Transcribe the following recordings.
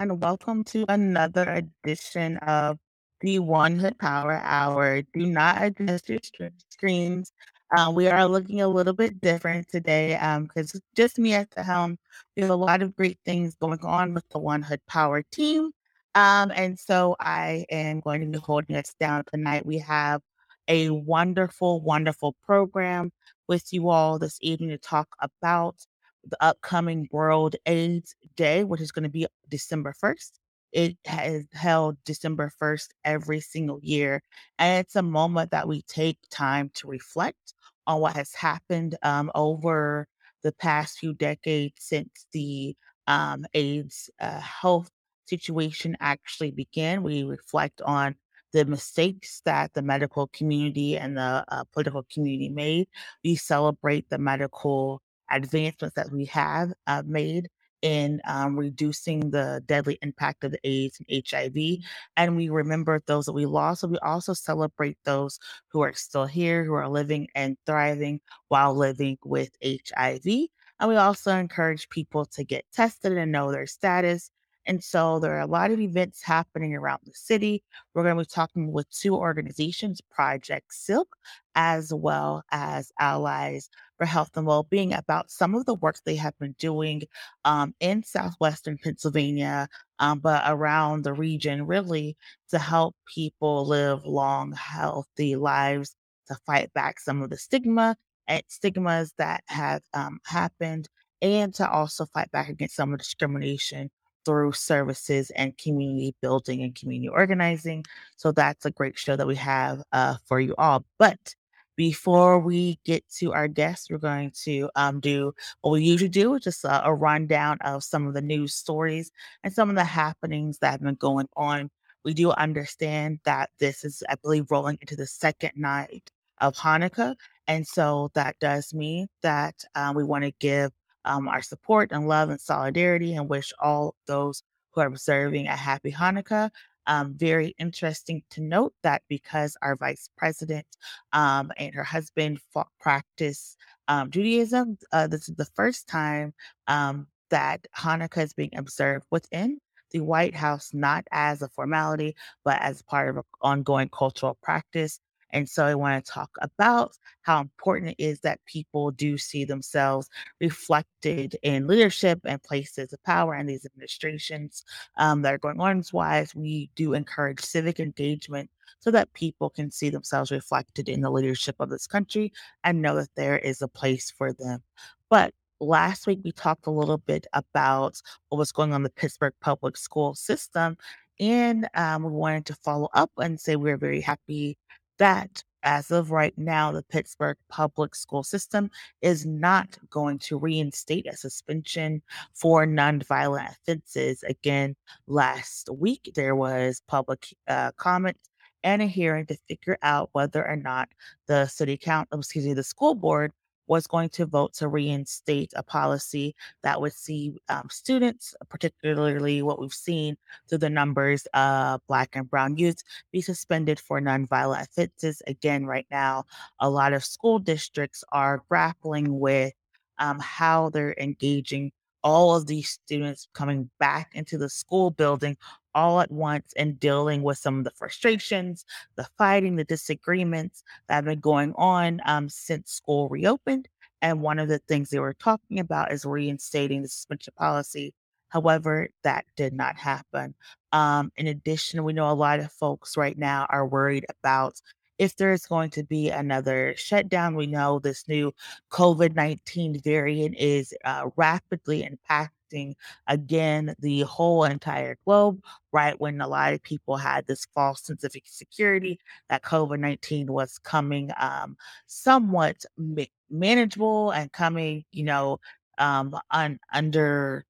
And welcome to another edition of the One Hood Power Hour. Do not adjust your screens. Uh, we are looking a little bit different today because it's just me at the helm. We have a lot of great things going on with the One Hood Power team. Um, and so I am going to be holding us down tonight. We have a wonderful, wonderful program with you all this evening to talk about the upcoming World AIDS Day, which is going to be December 1st. It has held December 1st every single year. And it's a moment that we take time to reflect on what has happened um, over the past few decades since the um, AIDS uh, health situation actually began. We reflect on the mistakes that the medical community and the uh, political community made. We celebrate the medical advancements that we have uh, made in um, reducing the deadly impact of the AIDS and HIV. And we remember those that we lost. So we also celebrate those who are still here, who are living and thriving while living with HIV. And we also encourage people to get tested and know their status. And so there are a lot of events happening around the city. We're going to be talking with two organizations, Project Silk, as well as Allies for Health and Wellbeing, about some of the work they have been doing um, in Southwestern Pennsylvania, um, but around the region, really to help people live long, healthy lives, to fight back some of the stigma and stigmas that have um, happened, and to also fight back against some of the discrimination through services and community building and community organizing. So that's a great show that we have uh, for you all. But before we get to our guests, we're going to um, do what we usually do, which a, a rundown of some of the news stories and some of the happenings that have been going on. We do understand that this is, I believe, rolling into the second night of Hanukkah. And so that does mean that uh, we want to give um, our support and love and solidarity and wish all those who are observing a happy Hanukkah. Um, very interesting to note that because our vice president um, and her husband fought, practice um, Judaism, uh, this is the first time um, that Hanukkah is being observed within the White House, not as a formality, but as part of an ongoing cultural practice. And so I want to talk about how important it is that people do see themselves reflected in leadership and places of power in these administrations um, that are going on. Why we do encourage civic engagement so that people can see themselves reflected in the leadership of this country and know that there is a place for them. But last week we talked a little bit about what was going on in the Pittsburgh public school system. And um, we wanted to follow up and say we're very happy that as of right now, the Pittsburgh public school system is not going to reinstate a suspension for nonviolent offenses. Again, last week there was public uh, comment and a hearing to figure out whether or not the city council, excuse me, the school board was going to vote to reinstate a policy that would see um, students, particularly what we've seen through the numbers of Black and Brown youth, be suspended for nonviolent offenses. Again, right now, a lot of school districts are grappling with um, how they're engaging all of these students coming back into the school building all at once and dealing with some of the frustrations, the fighting, the disagreements that have been going on um, since school reopened. And one of the things they were talking about is reinstating the suspension policy. However, that did not happen. Um, in addition, we know a lot of folks right now are worried about if there's going to be another shutdown. We know this new COVID 19 variant is uh, rapidly impacting again the whole entire globe, right? When a lot of people had this false sense of security that COVID 19 was coming um, somewhat ma- manageable and coming, you know, um, un- under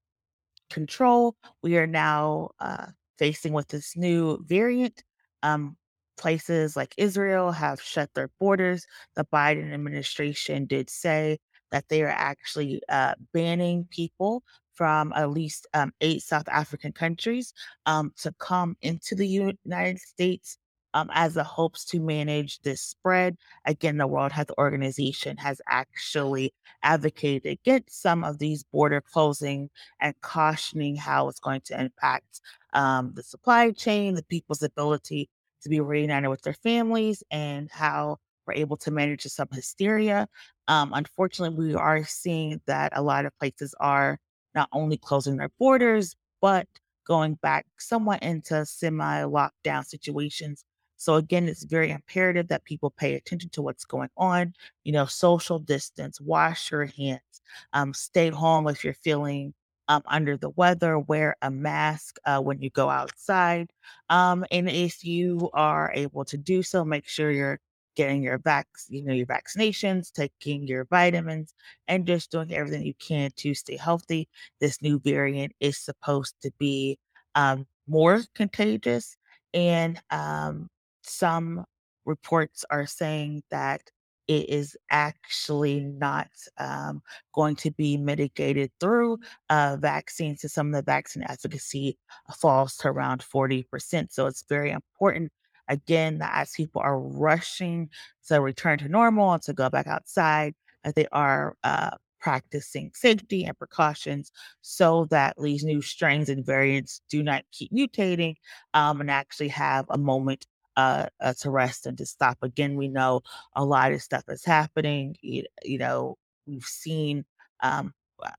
control. We are now uh, facing with this new variant. Um, places like Israel have shut their borders. The Biden administration did say that they are actually uh, banning people from at least um, eight South African countries um, to come into the United States um, as a hopes to manage this spread. Again, the World Health Organization has actually advocated against some of these border closing and cautioning how it's going to impact um, the supply chain, the people's ability to be reunited with their families, and how we're able to manage some hysteria. Um, unfortunately, we are seeing that a lot of places are not only closing their borders, but going back somewhat into semi lockdown situations. So, again, it's very imperative that people pay attention to what's going on. You know, social distance, wash your hands, um, stay home if you're feeling um, under the weather, wear a mask uh, when you go outside. Um, and if you are able to do so, make sure you're getting your vac, you know, your vaccinations, taking your vitamins, and just doing everything you can to stay healthy. This new variant is supposed to be um, more contagious, and um, some reports are saying that it is actually not um, going to be mitigated through uh, vaccines. So some of the vaccine efficacy falls to around 40%. So it's very important again, that as people are rushing to return to normal and to go back outside, that they are uh, practicing safety and precautions so that these new strains and variants do not keep mutating um, and actually have a moment uh, uh, to rest and to stop. Again, we know a lot of stuff is happening. You, you know, we've seen um, uh,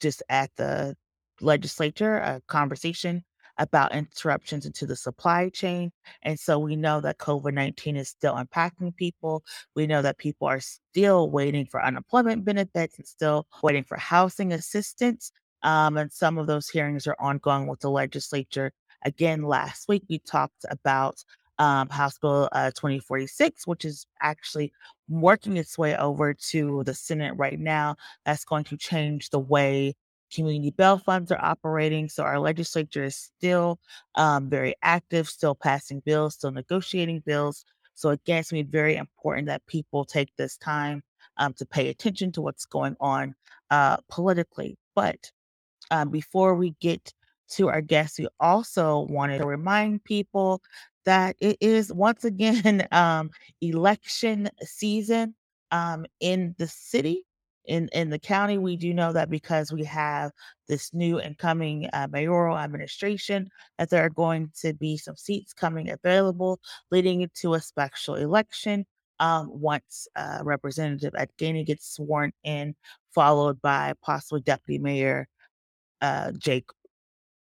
just at the legislature a conversation about interruptions into the supply chain. And so we know that COVID 19 is still impacting people. We know that people are still waiting for unemployment benefits and still waiting for housing assistance. Um, and some of those hearings are ongoing with the legislature. Again, last week we talked about um, Bill uh, 2046, which is actually working its way over to the Senate right now. That's going to change the way community bail funds are operating. So our legislature is still um, very active, still passing bills, still negotiating bills. So again, it's going to be very important that people take this time um, to pay attention to what's going on uh, politically. But um, before we get to our guests, we also wanted to remind people that it is once again um, election season um, in the city. In, in the county, we do know that because we have this new incoming uh, mayoral administration, that there are going to be some seats coming available, leading to a special election um, once uh, Representative Ed Gainey gets sworn in, followed by possibly Deputy Mayor uh, Jake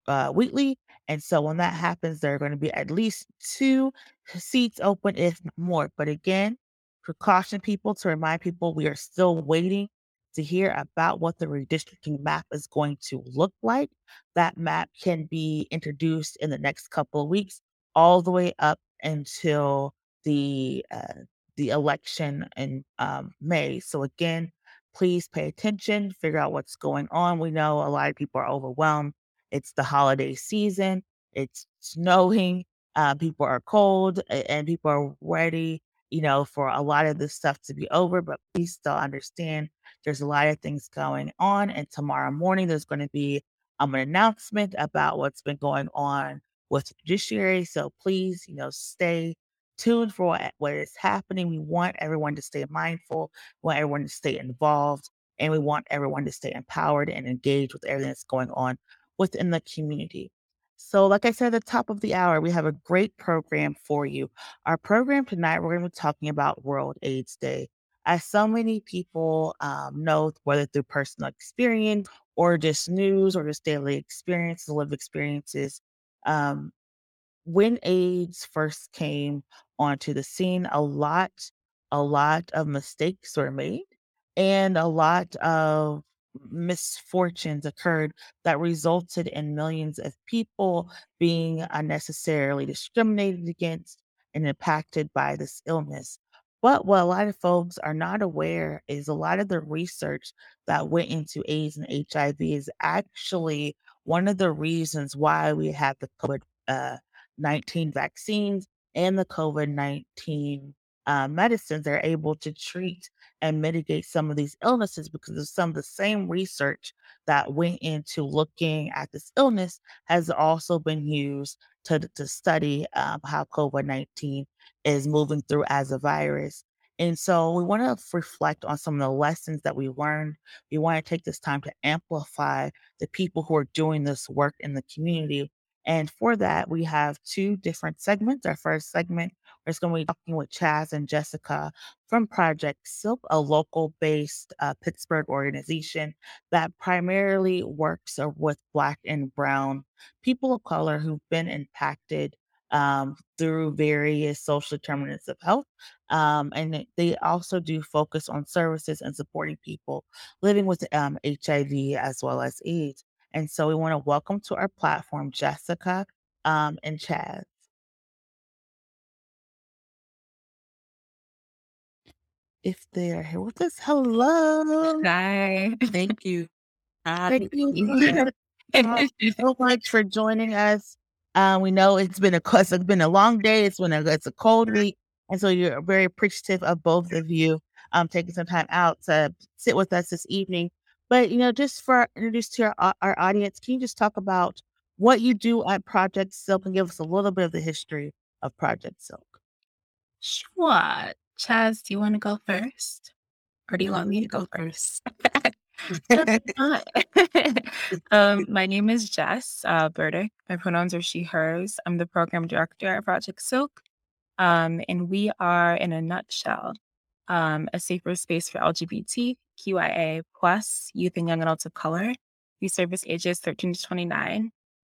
uh, Wheatley. And so when that happens, there are going to be at least two seats open, if more. But again, precaution people to remind people we are still waiting to hear about what the redistricting map is going to look like. That map can be introduced in the next couple of weeks, all the way up until the uh, the election in um, May. So again, please pay attention, figure out what's going on. We know a lot of people are overwhelmed. It's the holiday season. It's snowing. Uh, people are cold, and people are ready, you know, for a lot of this stuff to be over. But please still understand there's a lot of things going on. And tomorrow morning, there's going to be um, an announcement about what's been going on with the judiciary. So please, you know, stay tuned for what, what is happening. We want everyone to stay mindful, we want everyone to stay involved, and we want everyone to stay empowered and engaged with everything that's going on within the community. So, like I said at the top of the hour, we have a great program for you. Our program tonight, we're going to be talking about World AIDS Day. As so many people um, know, whether through personal experience or just news or just daily experiences, lived experiences, um, when AIDS first came onto the scene, a lot, a lot of mistakes were made and a lot of misfortunes occurred that resulted in millions of people being unnecessarily discriminated against and impacted by this illness. But what a lot of folks are not aware is a lot of the research that went into AIDS and HIV is actually one of the reasons why we have the COVID uh, 19 vaccines and the COVID 19 uh, medicines, they're able to treat and mitigate some of these illnesses because of some of the same research that went into looking at this illness has also been used to, to study um, how COVID 19 is moving through as a virus. And so we want to reflect on some of the lessons that we learned. We want to take this time to amplify the people who are doing this work in the community. And for that, we have two different segments. Our first segment is going to be talking with Chaz and Jessica from Project Silk, a local based uh, Pittsburgh organization that primarily works uh, with Black and Brown people of color who've been impacted um, through various social determinants of health. Um, and they also do focus on services and supporting people living with um, HIV as well as AIDS. And so we want to welcome to our platform Jessica um, and Chaz. If they are here with us, hello. Hi. Thank you. Thank you so much for joining us. Um, we know it's been a it's been a long day. It's been a it's a cold week, and so you're very appreciative of both of you um taking some time out to sit with us this evening. But you know, just for introduce to our our audience, can you just talk about what you do at Project Silk and give us a little bit of the history of Project Silk? Sure. Chaz, do you want to go first? Or do you want me to go first? um, my name is Jess uh, Burdick. My pronouns are she, hers. I'm the program director at Project Silk. Um, and we are, in a nutshell, um, a safer space for LGBT, QIA, plus youth and young adults of color. We service ages 13 to 29.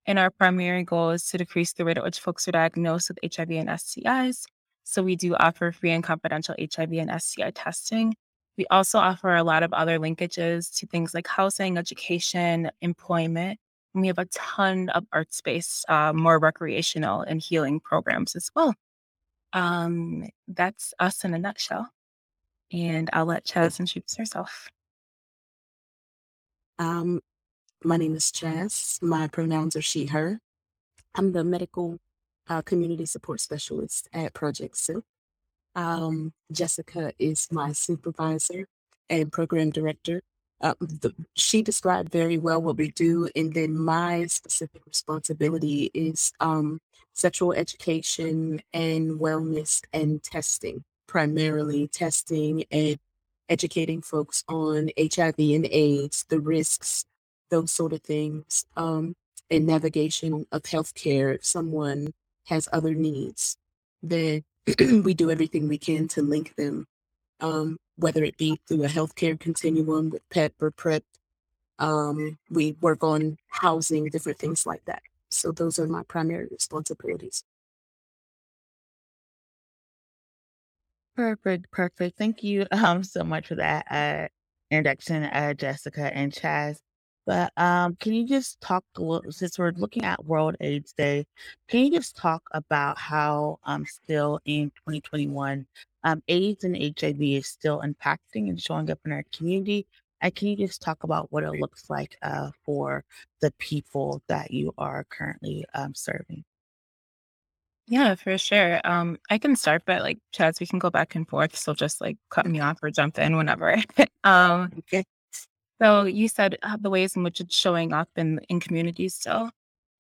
And our primary goal is to decrease the rate at which folks are diagnosed with HIV and STIs. So we do offer free and confidential HIV and STI testing we also offer a lot of other linkages to things like housing, education, employment. And we have a ton of art space, uh, more recreational and healing programs as well. Um, that's us in a nutshell. And I'll let Chaz introduce herself. Um, my name is Chaz. My pronouns are she, her. I'm the medical uh, community support specialist at Project Silk. Um, Jessica is my supervisor and program director. Uh, the, she described very well what we do, and then my specific responsibility is um, sexual education and wellness and testing, primarily testing and educating folks on HIV and AIDS, the risks, those sort of things, um, and navigation of healthcare if someone has other needs. Then we do everything we can to link them, um, whether it be through a healthcare continuum with PEP or PrEP. Um, we work on housing, different things like that. So those are my primary responsibilities. Perfect, perfect. Thank you um so much for that uh introduction, uh Jessica and Chaz. But um, can you just talk a little, since we're looking at World AIDS Day, can you just talk about how um, still in 2021, um, AIDS and HIV is still impacting and showing up in our community? And can you just talk about what it looks like uh, for the people that you are currently um, serving? Yeah, for sure. Um, I can start, but like Chaz, we can go back and forth. So just like cut me off or jump in whenever. um, Okay. So you said uh, the ways in which it's showing up in in communities still.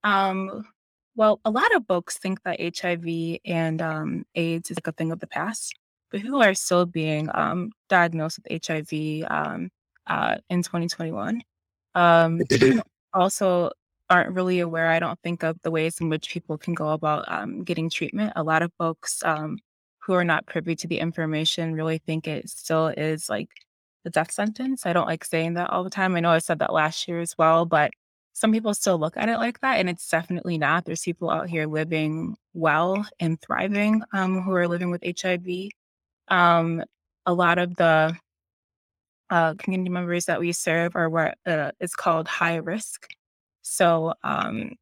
Um, well, a lot of folks think that HIV and um, AIDS is like a thing of the past, but who are still being um, diagnosed with HIV um, uh, in 2021. Um, also, aren't really aware, I don't think, of the ways in which people can go about um, getting treatment. A lot of folks um, who are not privy to the information really think it still is like the death sentence. I don't like saying that all the time. I know I said that last year as well, but some people still look at it like that, and it's definitely not. There's people out here living well and thriving um, who are living with HIV. Um, a lot of the uh, community members that we serve are what uh, is called high risk. So um,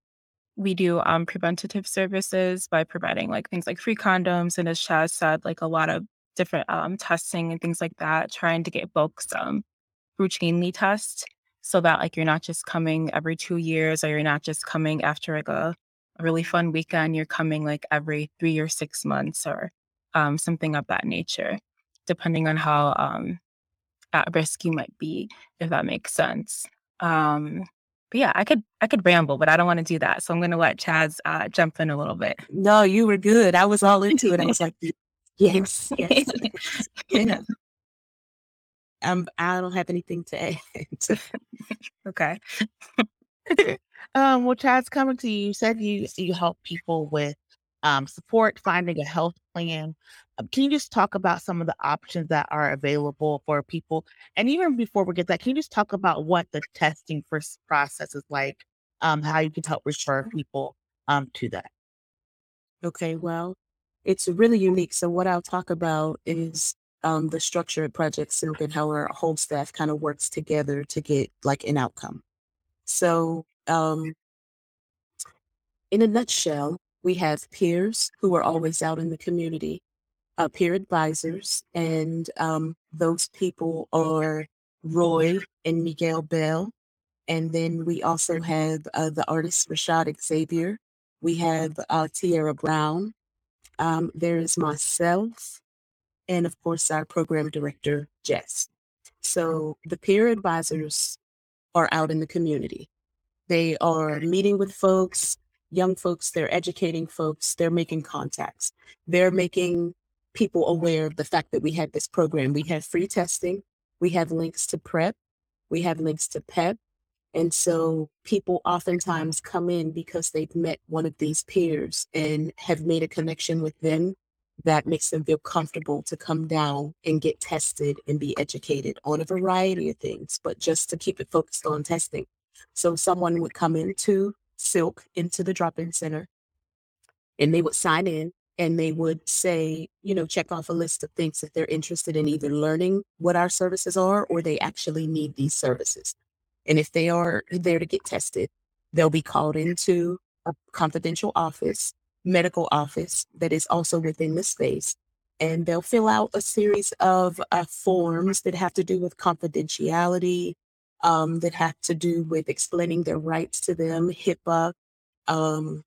we do um, preventative services by providing like things like free condoms, and as Chaz said, like a lot of different um, testing and things like that, trying to get folks um, routinely test so that like you're not just coming every two years or you're not just coming after like a, a really fun weekend. You're coming like every three or six months or um, something of that nature, depending on how um, at risk you might be, if that makes sense. Um, but yeah, I could I could ramble, but I don't want to do that. So I'm going to let Chaz uh, jump in a little bit. No, you were good. I was all into it. I was like, yes, yes, yeah. Um, I don't have anything to add. okay. um, well, Chaz, coming to you, you said you you help people with um, support finding a health plan. Um, can you just talk about some of the options that are available for people? And even before we get that, can you just talk about what the testing process is like? Um, how you can help refer people um, to that? Okay, well, it's really unique. So what I'll talk about is um, the structure at Project Silk and how our whole staff kind of works together to get like an outcome. So um, in a nutshell, we have peers who are always out in the community, uh, peer advisors, and um, those people are Roy and Miguel Bell. And then we also have uh, the artist Rashad Xavier. We have uh, Tierra Brown. Um, there's myself, and of course, our program director, Jess. So the peer advisors are out in the community. They are meeting with folks, young folks, they're educating folks, they're making contacts, they're making people aware of the fact that we have this program. We have free testing, we have links to PrEP, we have links to PEP. And so people oftentimes come in because they've met one of these peers and have made a connection with them that makes them feel comfortable to come down and get tested and be educated on a variety of things, but just to keep it focused on testing. So someone would come into Silk into the drop-in center and they would sign in and they would say, you know, check off a list of things that they're interested in either learning what our services are or they actually need these services. And if they are there to get tested, they'll be called into a confidential office, medical office that is also within the space. And they'll fill out a series of uh, forms that have to do with confidentiality, um, that have to do with explaining their rights to them, HIPAA. Um,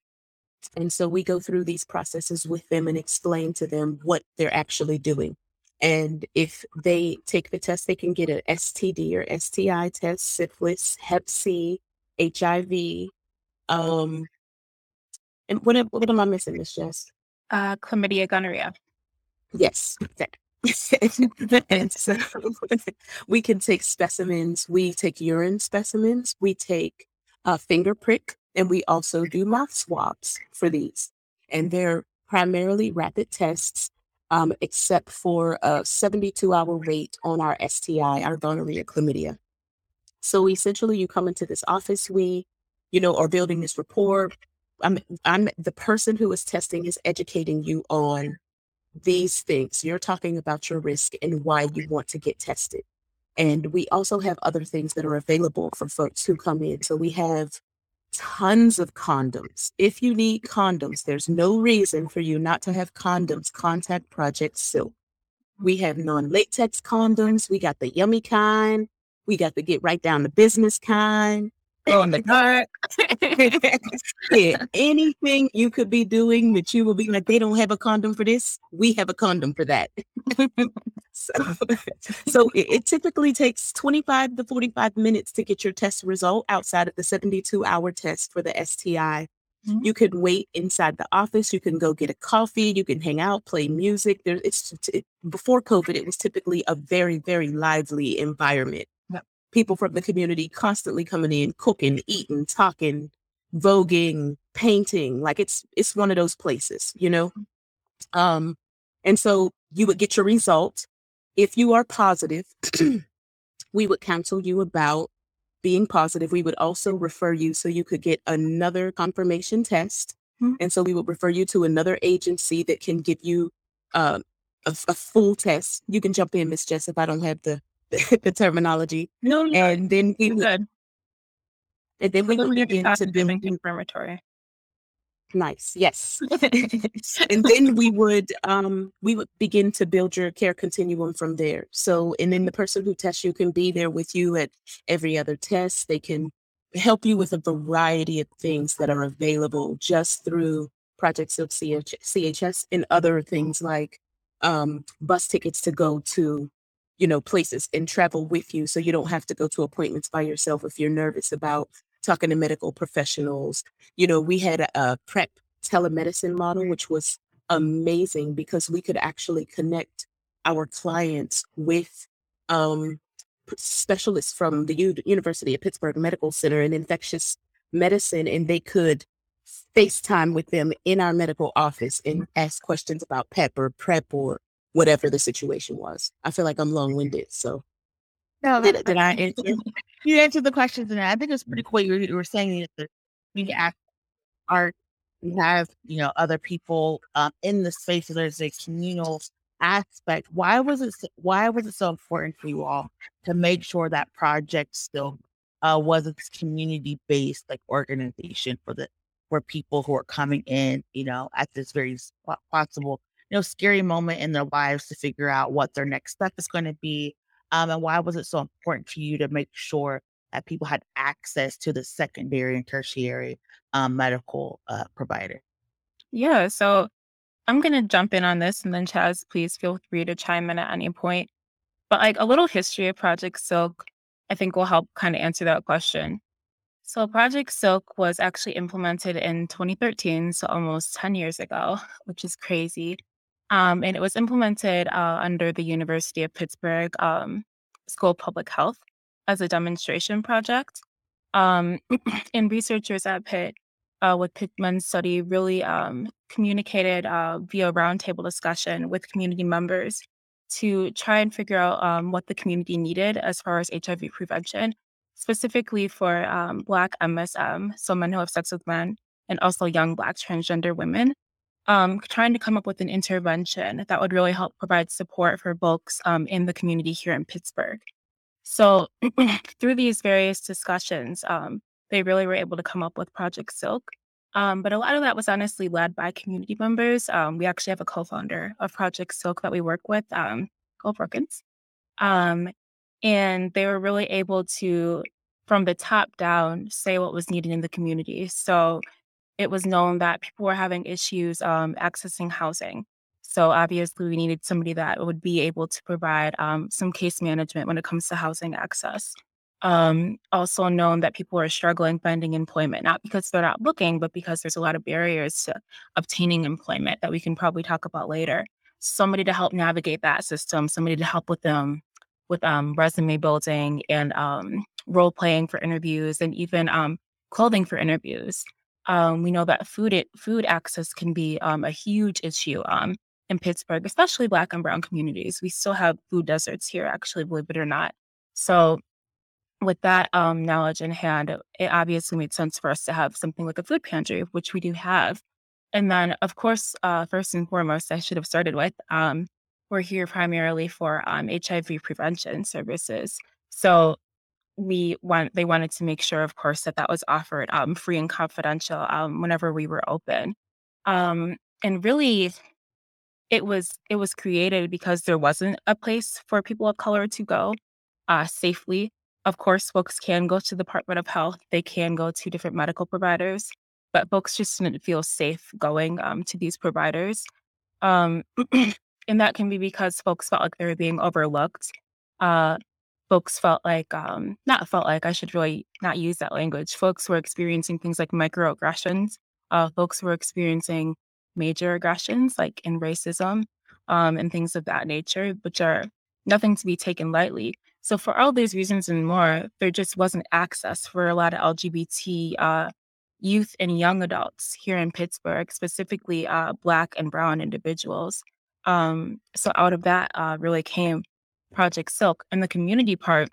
and so we go through these processes with them and explain to them what they're actually doing. And if they take the test, they can get an STD or STI test, syphilis, Hep C, HIV. Um, and what, what am I missing, Miss Jess? Uh, chlamydia, gonorrhea. Yes, that, and so we can take specimens. We take urine specimens. We take a finger prick, and we also do mouth swabs for these. And they're primarily rapid tests, um, except for a 72 hour wait on our STI, our gonorrhea chlamydia. So essentially, you come into this office, we, you know, are building this rapport. I'm, I'm the person who is testing is educating you on these things. You're talking about your risk and why you want to get tested. And we also have other things that are available for folks who come in. So we have tons of condoms. If you need condoms, there's no reason for you not to have condoms. Contact Project Silk. We have non latex condoms. We got the yummy kind. We got the get right down to business kind oh my god yeah, anything you could be doing that you will be like they don't have a condom for this? We have a condom for that. So, so it, it, typically takes 25 to 45 minutes to get your test result outside of the 72 hour test for the sti mm-hmm. you could wait inside the office. You can go get a coffee. You can hang out play music. There it's it, before covid it was typically a very very lively environment people from the community constantly coming in, cooking, eating, talking, voguing, painting. Like it's it's one of those places, you know. Um, and so you would get your result. If you are positive, we would counsel you about being positive. We would also refer you so you could get another confirmation test. Mm-hmm. And so we would refer you to another agency that can give you uh, a, a, full test. You can jump in, Miss Jess, if I don't have the the terminology. No, no and then we would, good. And then we would begin to build confirmatory. Nice, yes. and then we would um we would begin to build your care continuum from there. So and then the person who tests you can be there with you at every other test. They can help you with a variety of things that are available just through Project Silk CH- CHS and other things like um, bus tickets to go to, you know, places and travel with you so you don't have to go to appointments by yourself if you're nervous about talking to medical professionals. You know, we had a, a PrEP telemedicine model, which was amazing because we could actually connect our clients with um, specialists from the U- University of Pittsburgh Medical Center in infectious medicine, and they could FaceTime with them in our medical office and ask questions about PEP or PrEP or whatever the situation was. I feel like I'm long winded. So, no, did, did I answer? you answered the questions, and I think it's pretty cool. You were, you were saying that we ask our we have you know other people um, in the space. So there's a communal aspect. Why was it? Why was it so important for you all to make sure that Project Silk uh, was a community based like organization for the for people who are coming in, you know, at this very possible, you know, scary moment in their lives to figure out what their next step is going to be. Um, and why was it so important to you to make sure that people had access to the secondary and tertiary um, medical uh, provider? Yeah, so I'm going to jump in on this, and then Chaz, please feel free to chime in at any point. But like a little history of Project Silk, I think will help kind of answer that question. So, Project Silk was actually implemented in 2013, so almost 10 years ago, which is crazy. Um, and it was implemented uh, under the University of Pittsburgh um, School of Public Health as a demonstration project. Um, and researchers at Pitt uh, with Pittman's study really um, communicated uh, via roundtable discussion with community members to try and figure out um, what the community needed as far as HIV prevention specifically for um, Black MSM, so men who have sex with men, and also young Black transgender women, um, trying to come up with an intervention that would really help provide support for folks um, in the community here in Pittsburgh. So, through these various discussions, um, they really were able to come up with Project Silk. Um, but a lot of that was honestly led by community members. Um, we actually have a co founder of Project Silk that we work with, um, Cole Brookins. Um, and they were really able to, from the top down, say what was needed in the community. So it was known that people were having issues um, accessing housing. So obviously, we needed somebody that would be able to provide um, some case management when it comes to housing access. Um, also known that people are struggling finding employment, not because they're not looking, but because there's a lot of barriers to obtaining employment that we can probably talk about later. Somebody to help navigate that system, somebody to help with them with um, resume building and um, role playing for interviews and even um, clothing for interviews. Um, we know that food it, food access can be um, a huge issue um, in Pittsburgh, especially Black and Brown communities. We still have food deserts here, actually, believe it or not. So, with that knowledge in hand, it obviously made sense for us to have something like a food pantry, which we do have. And then, of course, uh, first and foremost, I should have started with um, we're here primarily for um, HIV prevention services. So we want they wanted to make sure, of course, that that was offered um, free and confidential um, whenever we were open. Um, and really, it was it was created because there wasn't a place for people of color to go uh, safely. Of course, folks can go to the Department of Health. They can go to different medical providers, but folks just didn't feel safe going um, to these providers. Um, and that can be because folks felt like they were being overlooked. Uh, folks felt like, um, not felt like, I should really not use that language. Folks were experiencing things like microaggressions. Uh, folks were experiencing major aggressions like in racism um, and things of that nature, which are nothing to be taken lightly. So, for all these reasons and more, there just wasn't access for a lot of LGBT uh, youth and young adults here in Pittsburgh, specifically uh, Black and Brown individuals. Um, so out of that uh, really came Project Silk. And the community part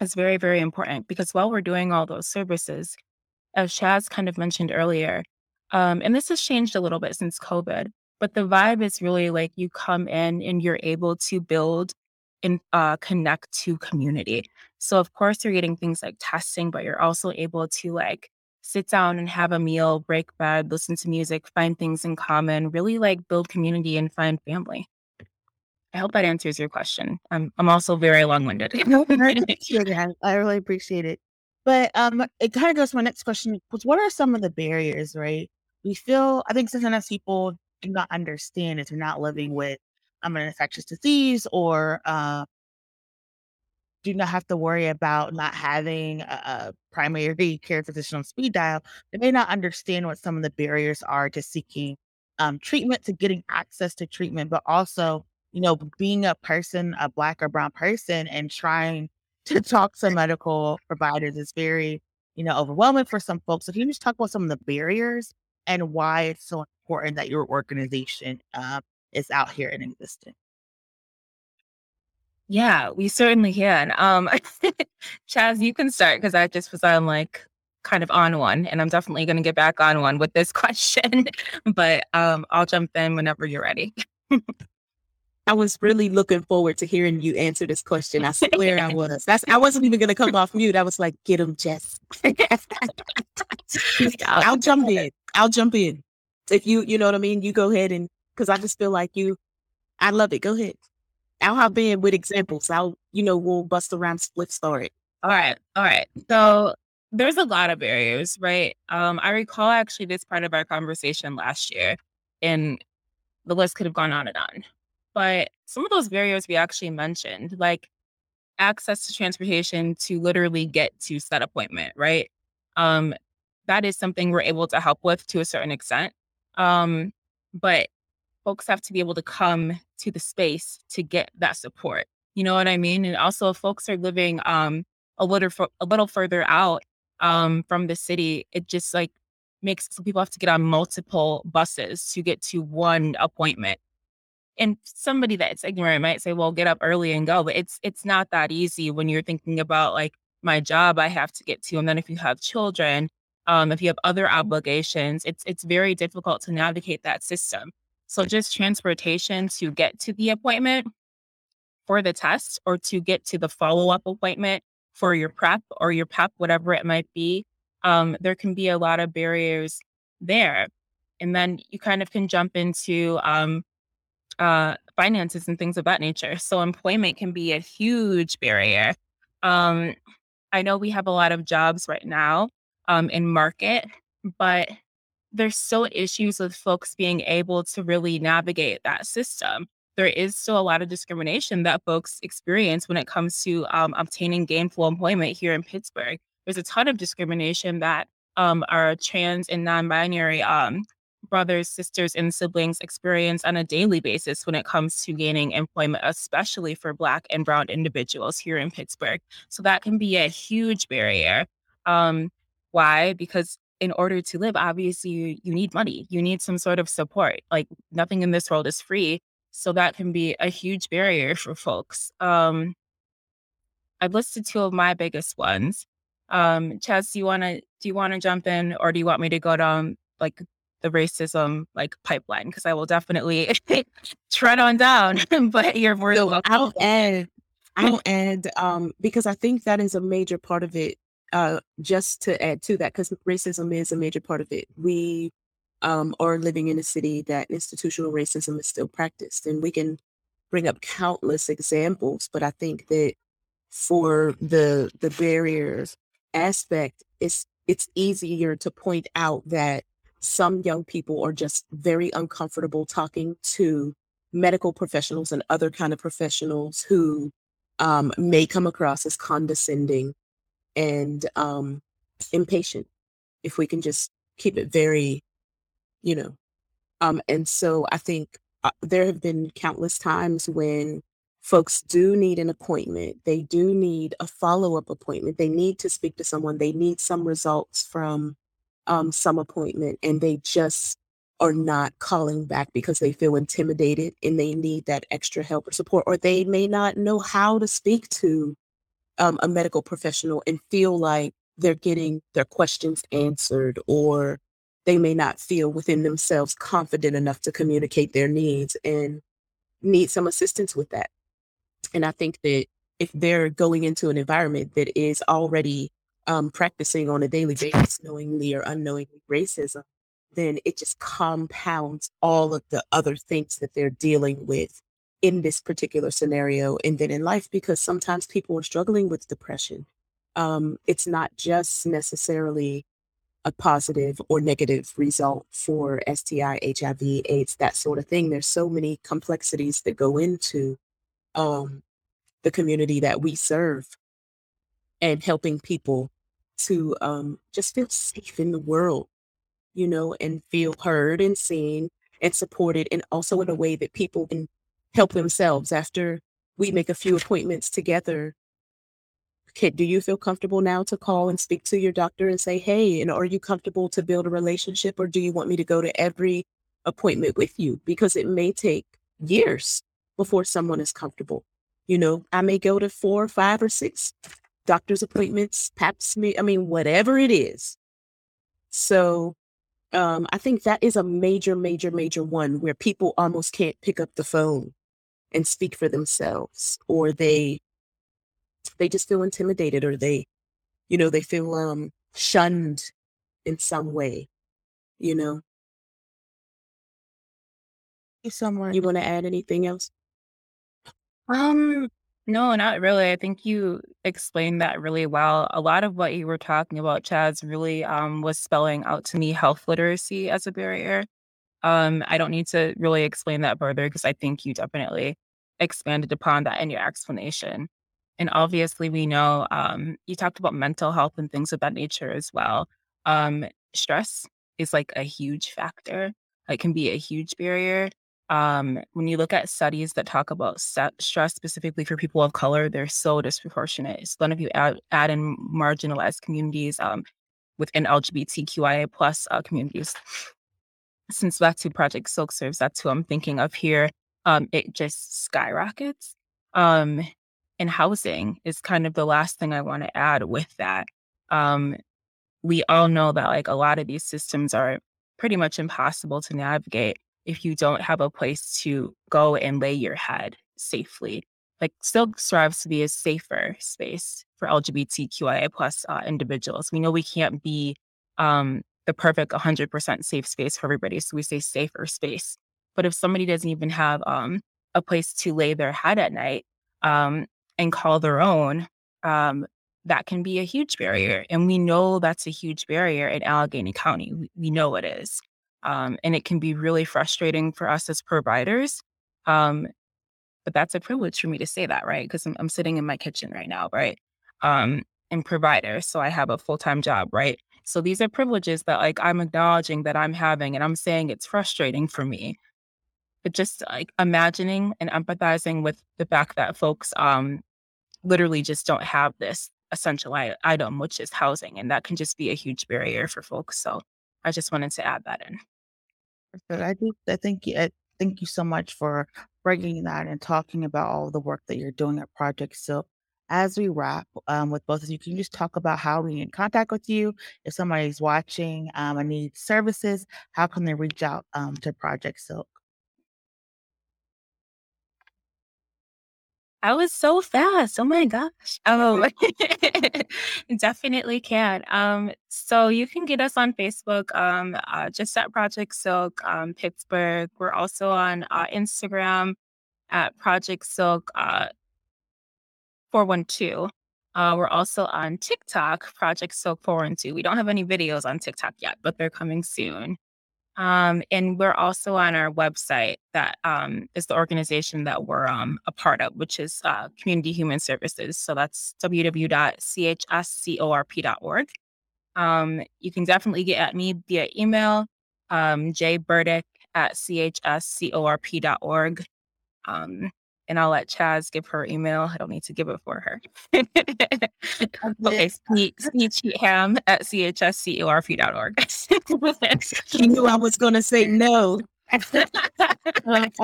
is very, very important because while we're doing all those services, as Chaz kind of mentioned earlier, um, and this has changed a little bit since COVID, but the vibe is really like you come in and you're able to build and uh, connect to community. So of course you're getting things like testing, but you're also able to like sit down and have a meal, break bread, listen to music, find things in common, really like build community and find family. I hope that answers your question. I'm I'm also very long-winded. no, I, I really appreciate it. But um it kind of goes to my next question was what are some of the barriers, right? We feel I think sometimes people do not understand if they're not living with um, an infectious disease or uh, do not have to worry about not having a, a primary care physician on speed dial, they may not understand what some of the barriers are to seeking um, treatment, to getting access to treatment, but also, you know, being a person, a black or brown person, and trying to talk to medical providers is very, you know, overwhelming for some folks. So can you just talk about some of the barriers and why it's so important that your organization uh, is out here and existing? Yeah, we certainly can. Um, Chaz, you can start because I just was on like kind of on one, and I'm definitely going to get back on one with this question. but um, I'll jump in whenever you're ready. I was really looking forward to hearing you answer this question. I swear I was. That's I wasn't even going to come off mute. I was like, "Get him, Jess." I'll jump in. I'll jump in. If you, you know what I mean, you go ahead and because I just feel like you. I love it. Go ahead. I'll hop in with examples. I'll, you know, we'll bust around split story. All right. All right. So there's a lot of barriers, right? Um, I recall actually this part of our conversation last year, and the list could have gone on and on. But some of those barriers we actually mentioned, like access to transportation to literally get to set appointment, right? Um, that is something we're able to help with to a certain extent. Um, but folks have to be able to come to the space to get that support. You know what I mean? And also, if folks are living um, a little a little further out um, from the city, it just like makes so people have to get on multiple buses to get to one appointment. And somebody that's ignorant might say, "Well, get up early and go," but it's it's not that easy when you're thinking about like my job I have to get to, and then if you have children, um, if you have other obligations, it's it's very difficult to navigate that system. So just transportation to get to the appointment for the test or to get to the follow up appointment for your PrEP or your PEP, whatever it might be. Um, there can be a lot of barriers there. And then you kind of can jump into um, uh, finances and things of that nature. So employment can be a huge barrier. Um, I know we have a lot of jobs right now um, in market, but there's still issues with folks being able to really navigate that system. There is still a lot of discrimination that folks experience when it comes to um, obtaining gainful employment here in Pittsburgh. There's a ton of discrimination that um, our trans and non binary um, brothers, sisters, and siblings experience on a daily basis when it comes to gaining employment, especially for Black and Brown individuals here in Pittsburgh. So that can be a huge barrier. Um, why? Because in order to live, obviously you, you need money. You need some sort of support. Like nothing in this world is free. So that can be a huge barrier for folks. Um, I've listed two of my biggest ones. Um, Chaz, do you wanna do you wanna jump in or do you want me to go down like the racism like pipeline? Because I will definitely tread on down, but you're more so I'll add I'll add um because I think that is a major part of it uh, just to add to that, because racism is a major part of it. We um, are living in a city that institutional racism is still practiced, and we can bring up countless examples. But I think that for the the barriers aspect, it's it's easier to point out that some young people are just very uncomfortable talking to medical professionals and other kind of professionals who um, may come across as condescending and um, impatient. If we can just keep it very, you know. Um, and so I think uh, there have been countless times when folks do need an appointment. They do need a follow up appointment. They need to speak to someone. They need some results from um, some appointment, and they just are not calling back because they feel intimidated and they need that extra help or support, or they may not know how to speak to um, a medical professional and feel like they're getting their questions answered or they may not feel within themselves confident enough to communicate their needs and need some assistance with that. And I think that if they're going into an environment that is already um, practicing on a daily basis, knowingly or unknowingly racism, then it just compounds all of the other things that they're dealing with in this particular scenario and then in life because sometimes people are struggling with depression. Um, it's not just necessarily a positive or negative result for STI, HIV, AIDS, that sort of thing. There's so many complexities that go into um, the community that we serve and helping people to um, just feel safe in the world, you know, and feel heard and seen and supported, and also in a way that people can help themselves after we make a few appointments together. Okay, do you feel comfortable now to call and speak to your doctor and say, hey, and are you comfortable to build a relationship, or do you want me to go to every appointment with you? Because it may take years before someone is comfortable. You know, I may go to four, five, or six doctor's appointments, pap smear, I mean, whatever it is. So um, I think that is a major, major, major one where people almost can't pick up the phone and speak for themselves, or they they just feel intimidated, or they, you know, they feel um, shunned in some way. You know. You somewhere. You want to add anything else? Um, no, not really. I think you explained that really well. A lot of what you were talking about, Chaz, really um, was spelling out to me health literacy as a barrier. Um, I don't need to really explain that further because I think you definitely expanded upon that in your explanation. And obviously, we know um, you talked about mental health and things of that nature as well. Um, stress is like a huge factor. It can be a huge barrier. Um, when you look at studies that talk about stress specifically for people of color, they're so disproportionate. So then if you add, add in marginalized communities um, within LGBTQIA plus uh, communities, since that's who Project Silk serves, that's who I'm thinking of here, um, it just skyrockets. Um, and housing is kind of the last thing I want to add with that. Um, we all know that like a lot of these systems are pretty much impossible to navigate if you don't have a place to go and lay your head safely. Like Silk strives to be a safer space for LGBTQIA plus uh, individuals. We know we can't be um, the perfect 100% safe space for everybody, so we say safer space. But if somebody doesn't even have um, a place to lay their head at night um, and call their own, um, that can be a huge barrier. And we know that's a huge barrier in Allegheny County. We, we know it is. Um, and it can be really frustrating for us as providers. Um, but that's a privilege for me to say that, right? Because I'm, I'm, sitting in my kitchen right now, right? Um, and provider. So I have a full time job, right? So these are privileges that like I'm acknowledging that I'm having and I'm saying it's frustrating for me. But just like imagining and empathizing with the fact that folks um literally just don't have this essential item, which is housing. And that can just be a huge barrier for folks. So I just wanted to add that in. I do. I thank you. I thank you so much for bringing that and talking about all the work that you're doing at Project Silk. As we wrap um, with both of you, can you just talk about how we in contact with you? If somebody's watching um, and needs services, how can they reach out um, to Project Silk? I was so fast. Oh my gosh. Um, definitely can. Um, so you can get us on Facebook, um, uh, just at Project Silk um, Pittsburgh. We're also on uh, Instagram at Project Silk uh, 412. Uh, we're also on TikTok, Project Silk 412. We don't have any videos on TikTok yet, but they're coming soon. Um, and we're also on our website that um, is the organization that we're um, a part of, which is uh, Community Human Services. So that's www.chscorp.org. Um, you can definitely get at me via email, um, jburdick at chscorp.org. Um, and I'll let Chaz give her email. I don't need to give it for her. okay, ham at chscorp.org. you knew I was going to say no.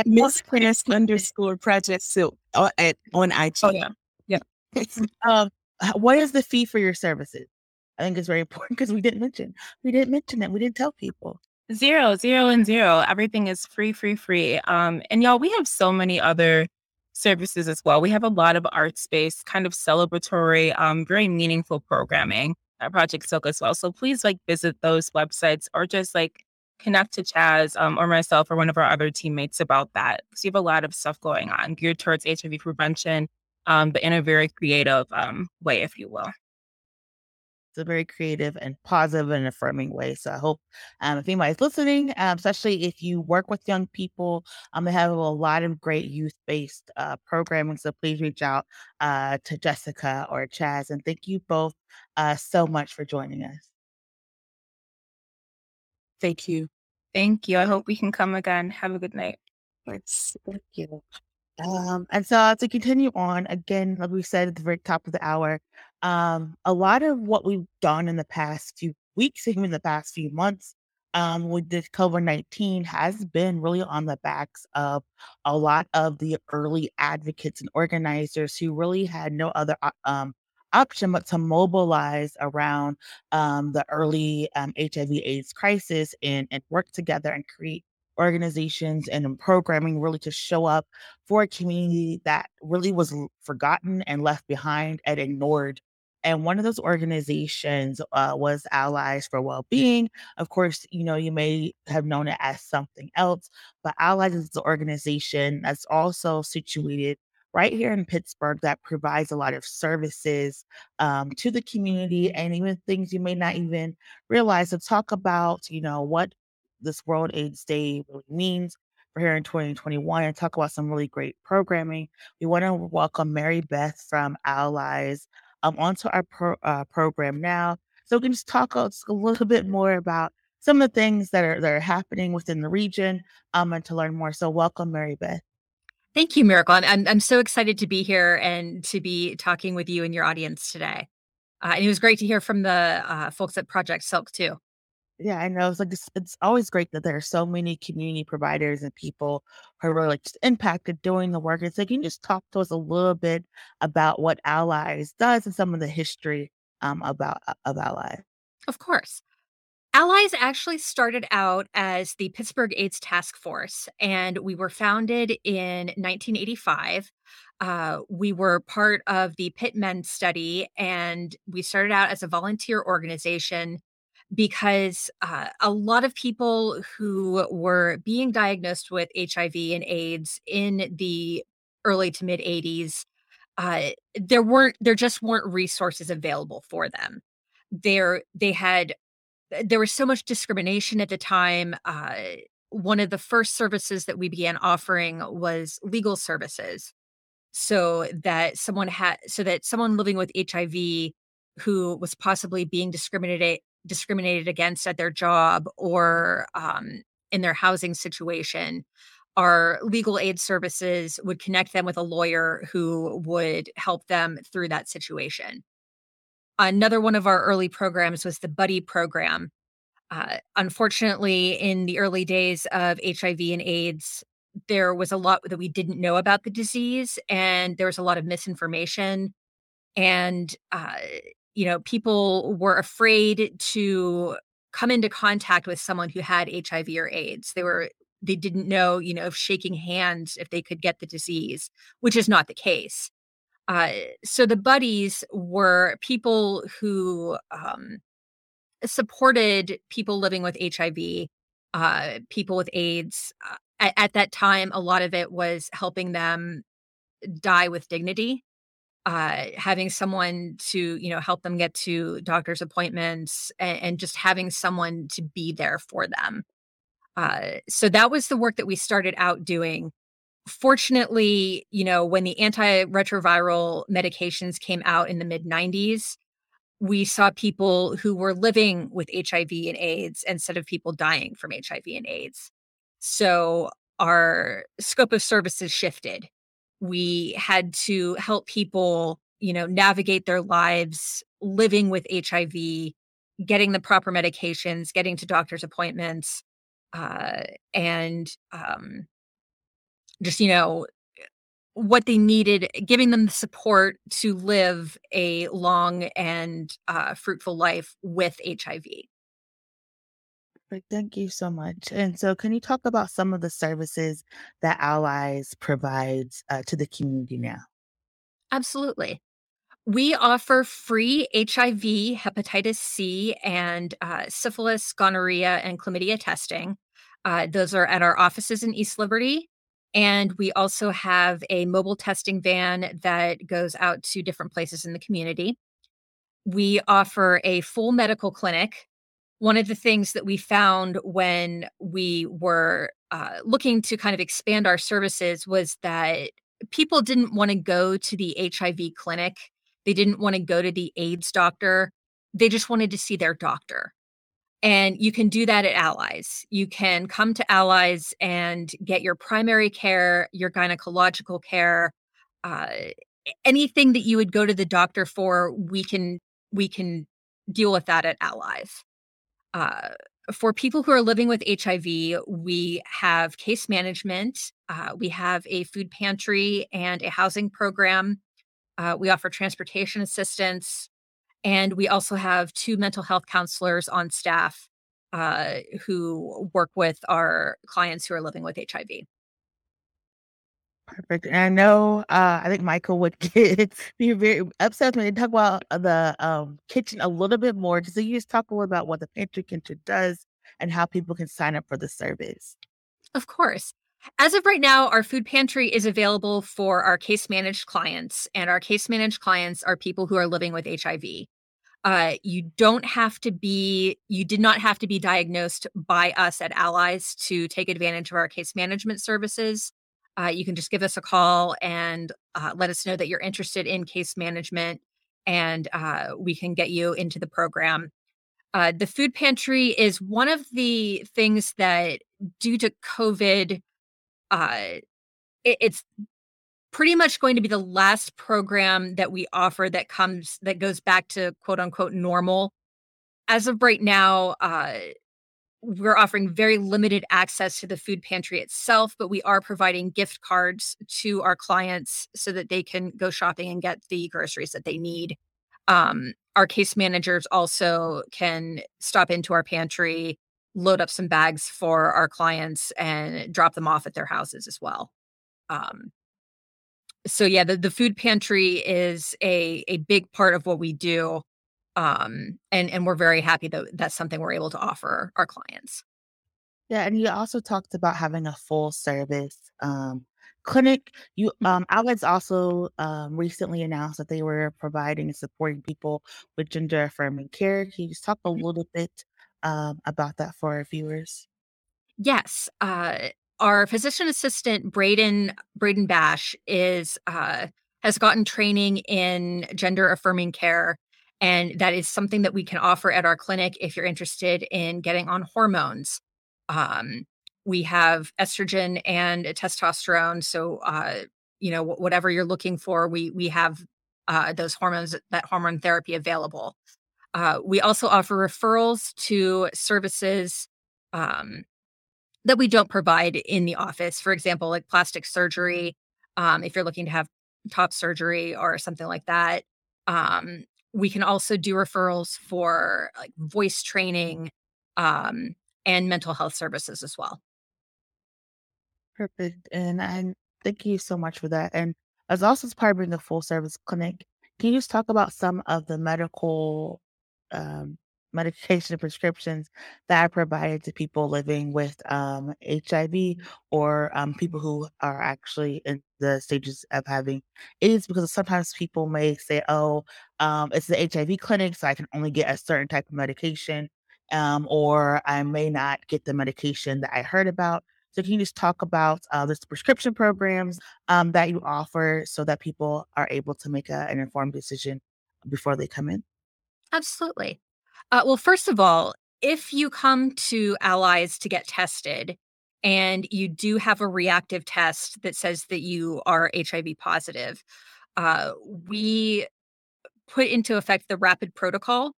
Miss Press underscore Project Silk uh, at, on IG. Oh, yeah. Yeah. um, what is the fee for your services? I think it's very important because we didn't mention we didn't mention that we didn't tell people. Zero, zero, and zero. Everything is free, free, free. Um, and y'all, we have so many other services as well. We have a lot of art space, kind of celebratory, um, very meaningful programming at Project Silk as well. So please like visit those websites or just like connect to Chaz um, or myself or one of our other teammates about that. Because we have a lot of stuff going on geared towards HIV prevention, um, but in a very creative um, way, if you will. It's a very creative and positive and affirming way. So I hope um, if anybody's listening, um, especially if you work with young people, um, they have a lot of great youth based uh, programming. So please reach out uh, to Jessica or Chaz. And thank you both uh, so much for joining us. Thank you. Thank you. I hope we can come again. Have a good night. Thanks. Thank you. Um, and so to continue on, again, like we said at the very top of the hour, um, a lot of what we've done in the past few weeks, even the past few months, um, with this COVID 19 has been really on the backs of a lot of the early advocates and organizers who really had no other um, option but to mobilize around um, the early um, HIV AIDS crisis and, and work together and create organizations and programming really to show up for a community that really was forgotten and left behind and ignored. And one of those organizations uh, was Allies for Wellbeing. Of course, you know, you may have known it as something else, but Allies is the organization that's also situated right here in Pittsburgh that provides a lot of services um, to the community and even things you may not even realize to talk about, you know, what this World AIDS Day really means for here in 2021 and talk about some really great programming. We want to welcome Mary Beth from Allies um, onto our pro- uh, program now. So we can just talk a, just a little bit more about some of the things that are that are happening within the region um, and to learn more. So welcome, Mary Beth. Thank you, Miracle. And I'm, I'm so excited to be here and to be talking with you and your audience today. Uh, and it was great to hear from the uh, folks at Project Silk, too. Yeah, I know. It's like it's, it's always great that there are so many community providers and people who are really just impacted doing the work. It's like can you just talk to us a little bit about what Allies does and some of the history um about uh, of Allies. Of course. Allies actually started out as the Pittsburgh AIDS Task Force, and we were founded in 1985. Uh, we were part of the Pitt Men study, and we started out as a volunteer organization because uh, a lot of people who were being diagnosed with HIV and AIDS in the early to mid 80s, uh, there weren't there just weren't resources available for them. There they had there was so much discrimination at the time. Uh, one of the first services that we began offering was legal services so that someone had so that someone living with HIV who was possibly being discriminated discriminated against at their job or um, in their housing situation our legal aid services would connect them with a lawyer who would help them through that situation. Another one of our early programs was the buddy program. Uh, unfortunately in the early days of hiv and aids there was a lot that we didn't know about the disease and there was a lot of misinformation and uh, you know people were afraid to come into contact with someone who had hiv or aids. They were they didn't know you know if shaking hands if they could get the disease which is not the case. Uh, so the buddies were people who um, supported people living with hiv uh, people with aids. Uh, at, at that time a lot of it was helping them die with dignity uh, having someone to you know help them get to doctor's appointments and, and just having someone to be there for them. Uh, so that was the work that we started out doing. Fortunately you know when the antiretroviral medications came out in the mid 90s we saw people who were living with hiv and aids instead of people dying from hiv and aids. So our scope of services shifted we had to help people you know navigate their lives living with hiv getting the proper medications getting to doctor's appointments uh, and um, just you know what they needed giving them the support to live a long and uh, fruitful life with hiv Perfect. Thank you so much. And so, can you talk about some of the services that Allies provides uh, to the community now? absolutely We offer free HIV, hepatitis C, and uh, syphilis, gonorrhea, and chlamydia testing. Uh, those are at our offices in East Liberty. And we also have a mobile testing van that goes out to different places in the community. we offer a full medical clinic. One of the things that we found when we were uh, looking to kind of expand our services was that people didn't want to go to the HIV clinic. They didn't want to go to the AIDS doctor. They just wanted to see their doctor. And you can do that at Allies. You can come to Allies and get your primary care, your gynecological care, uh, anything that you would go to the doctor for. We can we can deal with that at Allies. Uh, for people who are living with HIV, we have case management. Uh, we have a food pantry and a housing program. Uh, we offer transportation assistance. And we also have two mental health counselors on staff uh, who work with our clients who are living with HIV. Perfect. And I know, uh, I think Michael would get be very upset when they talk about uh, the um, kitchen a little bit more. So you just talk a little about what the pantry kitchen does and how people can sign up for the service. Of course. As of right now, our food pantry is available for our case managed clients, and our case managed clients are people who are living with HIV. Uh, you don't have to be, you did not have to be diagnosed by us at Allies to take advantage of our case management services. Uh, you can just give us a call and uh, let us know that you're interested in case management, and uh, we can get you into the program. Uh, the food pantry is one of the things that, due to COVID, uh, it, it's pretty much going to be the last program that we offer that comes that goes back to quote unquote normal. As of right now, uh, we're offering very limited access to the food pantry itself, but we are providing gift cards to our clients so that they can go shopping and get the groceries that they need. Um, our case managers also can stop into our pantry, load up some bags for our clients, and drop them off at their houses as well. Um, so yeah, the, the food pantry is a a big part of what we do. Um, and and we're very happy that that's something we're able to offer our clients. Yeah, and you also talked about having a full service um, clinic. You Mhm. um, outlets also um, recently announced that they were providing and supporting people with gender affirming care. Can you just talk a little bit um, about that for our viewers? Yes, uh, our physician assistant Braden Braden Bash is uh, has gotten training in gender affirming care, and that is something that we can offer at our clinic if you're interested in getting on hormones. Um, we have estrogen and testosterone, so uh, you know whatever you're looking for, we we have uh, those hormones that hormone therapy available. Uh, we also offer referrals to services. Um, that we don't provide in the office. For example, like plastic surgery, um, if you're looking to have top surgery or something like that. Um, we can also do referrals for like voice training um, and mental health services as well. Perfect. And I thank you so much for that. And as also as part of being a full service clinic, can you just talk about some of the medical um, medication prescriptions that are provided to people living with um, HIV or um, people who are actually in the stages of having AIDS? Because sometimes people may say, oh, um, it's the HIV clinic, so I can only get a certain type of medication. Um, or I may not get the medication that I heard about. So can you just talk about uh, the prescription programs um, that you offer so that people are able to make a, an informed decision before they come in? Absolutely. Uh, well, first of all, if you come to Allies to get tested and you do have a reactive test that says that you are HIV positive, uh, we put into effect the rapid protocol.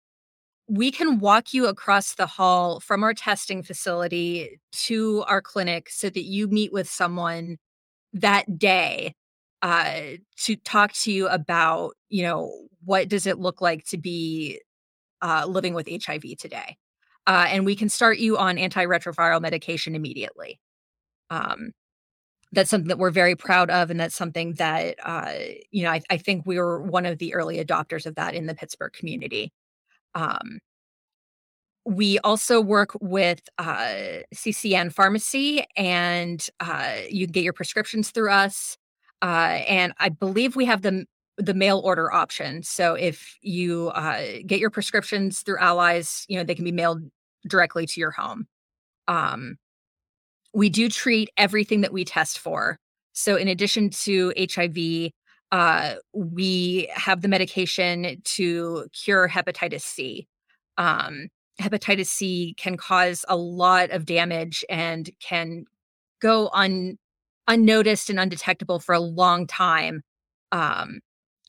We can walk you across the hall from our testing facility to our clinic so that you meet with someone that day uh, to talk to you about, you know, what does it look like to be uh, living with HIV today. Uh, and we can start you on antiretroviral medication immediately. Um, that's something that we're very proud of, and that's something that uh, you know I, I think we were one of the early adopters of that in the Pittsburgh community. Um, we also work with uh, CCN Pharmacy, and uh, you can get your prescriptions through us. Uh, and I believe we have them the mail order option. So if you uh, get your prescriptions through Allies, you know they can be mailed directly to your home. Um, we do treat everything that we test for. So in addition to HIV, uh, we have the medication to cure hepatitis C. Um, hepatitis C can cause a lot of damage and can go un, unnoticed and undetectable for a long time. Um,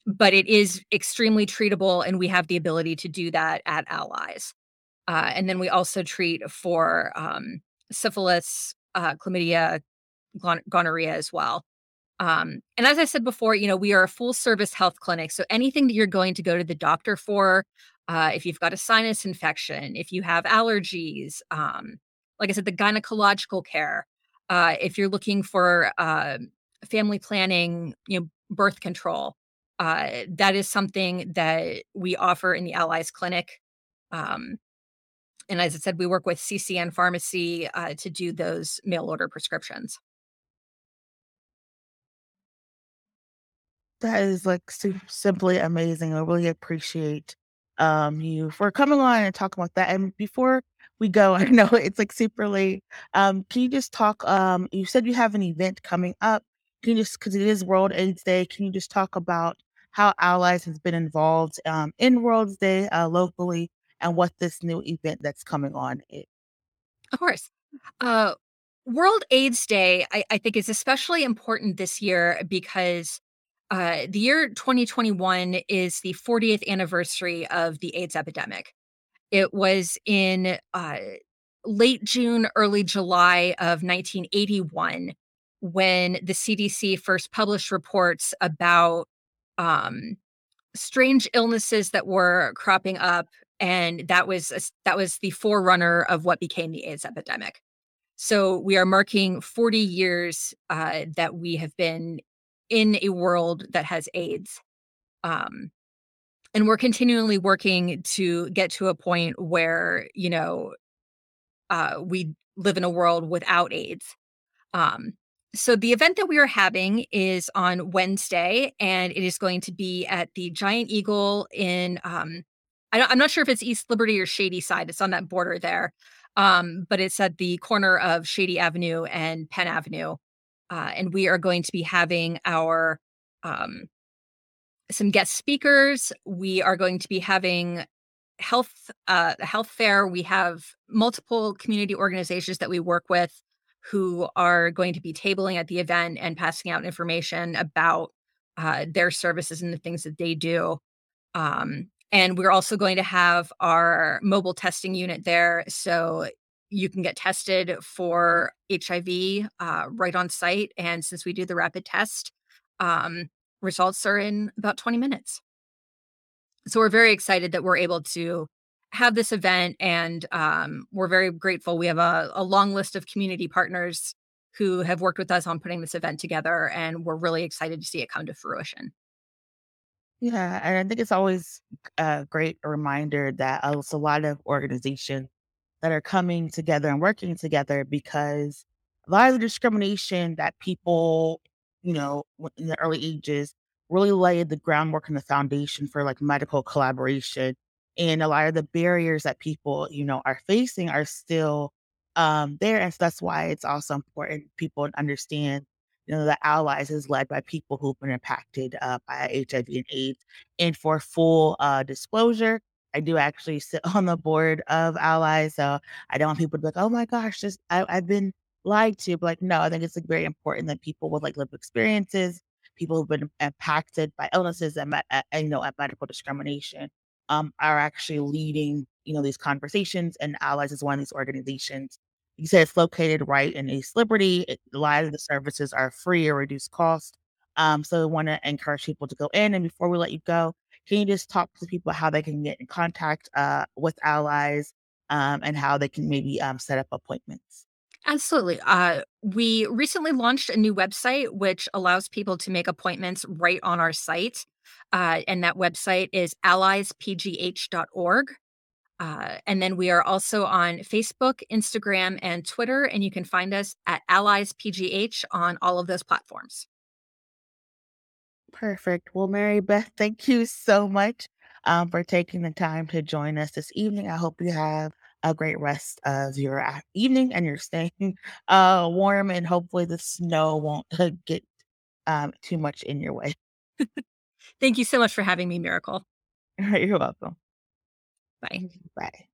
but it is extremely treatable, and we have the ability to do that at Allies. Uh, and then we also treat for um, syphilis, uh, chlamydia, gonorrhea as well. Um, and as I said before, you know, we are a full service health clinic. So anything that you're going to go to the doctor for, uh, if you've got a sinus infection, if you have allergies, um, like I said, the gynecological care, uh, if you're looking for uh, family planning, you know, birth control, uh, that is something that we offer in the Allies Clinic. Um, and as I said, we work with CCN Pharmacy uh, to do those mail order prescriptions. That is like simply amazing. I really appreciate um you for coming on and talking about that. And before we go, I know it's like super late. Um, can you just talk? Um, you said you have an event coming up. Can you just because it is World AIDS Day, can you just talk about how Allies has been involved um, in World's Day uh, locally and what this new event that's coming on is? Of course. Uh, World AIDS Day, I, I think, is especially important this year because uh, the year 2021 is the 40th anniversary of the AIDS epidemic. It was in uh, late June, early July of 1981 when the CDC first published reports about um, strange illnesses that were cropping up, and that was a, that was the forerunner of what became the AIDS epidemic. So we are marking 40 years uh, that we have been in a world that has AIDS. Um, and we're continually working to get to a point where, you know, uh, we live in a world without AIDS. Um, so the event that we are having is on Wednesday, and it is going to be at the Giant Eagle in. Um, I am not sure if it's East Liberty or Shadyside. It's on that border there, um, but it's at the corner of Shady Avenue and Penn Avenue uh, and we are going to be having our um, some guest speakers. We are going to be having health uh, health fair. We have multiple community organizations that we work with who are going to be tabling at the event and passing out information about uh, their services and the things that they do. Um, and we're also going to have our mobile testing unit there. So you can get tested for HIV uh, right on site. And since we do the rapid test, um, results are in about 20 minutes. So we're very excited that we're able to have this event, and um, we're very grateful. We have a, a long list of community partners who have worked with us on putting this event together, and we're really excited to see it come to fruition. Yeah, and I think it's always a great reminder that uh, it's a lot of organizations that are coming together and working together because a lot of the discrimination that people, you know, in the early ages really laid the groundwork and the foundation for like medical collaboration. And a lot of the barriers that people, you know, are facing are still um, there. And so that's why it's also important people understand, you know, the allies is led by people who've been impacted uh, by HIV and AIDS. And for full uh, disclosure, I do actually sit on the board of allies. So I don't want people to be like, oh my gosh, just I, I've been lied to. But like, no, I think it's like very important that people with like lived experiences, people who've been impacted by illnesses and, and you know, at medical discrimination, um, are actually leading, you know, these conversations. And Allies is one of these organizations. You said it's located right in East Liberty. It, a lot of the services are free or reduced cost. Um, so we want to encourage people to go in. And before we let you go, can you just talk to people how they can get in contact uh, with allies um, and how they can maybe um, set up appointments? Absolutely. Uh, we recently launched a new website which allows people to make appointments right on our site. Uh, and that website is alliespgh.org. Uh, and then we are also on Facebook, Instagram, and Twitter. And you can find us at Allies PGH on all of those platforms. Perfect. Well, Mary Beth, thank you so much um, for taking the time to join us this evening. I hope you have a great rest of your evening and you're staying uh, warm, and hopefully the snow won't get um, too much in your way. Thank you so much for having me, Miracle. You're welcome. Bye. Bye.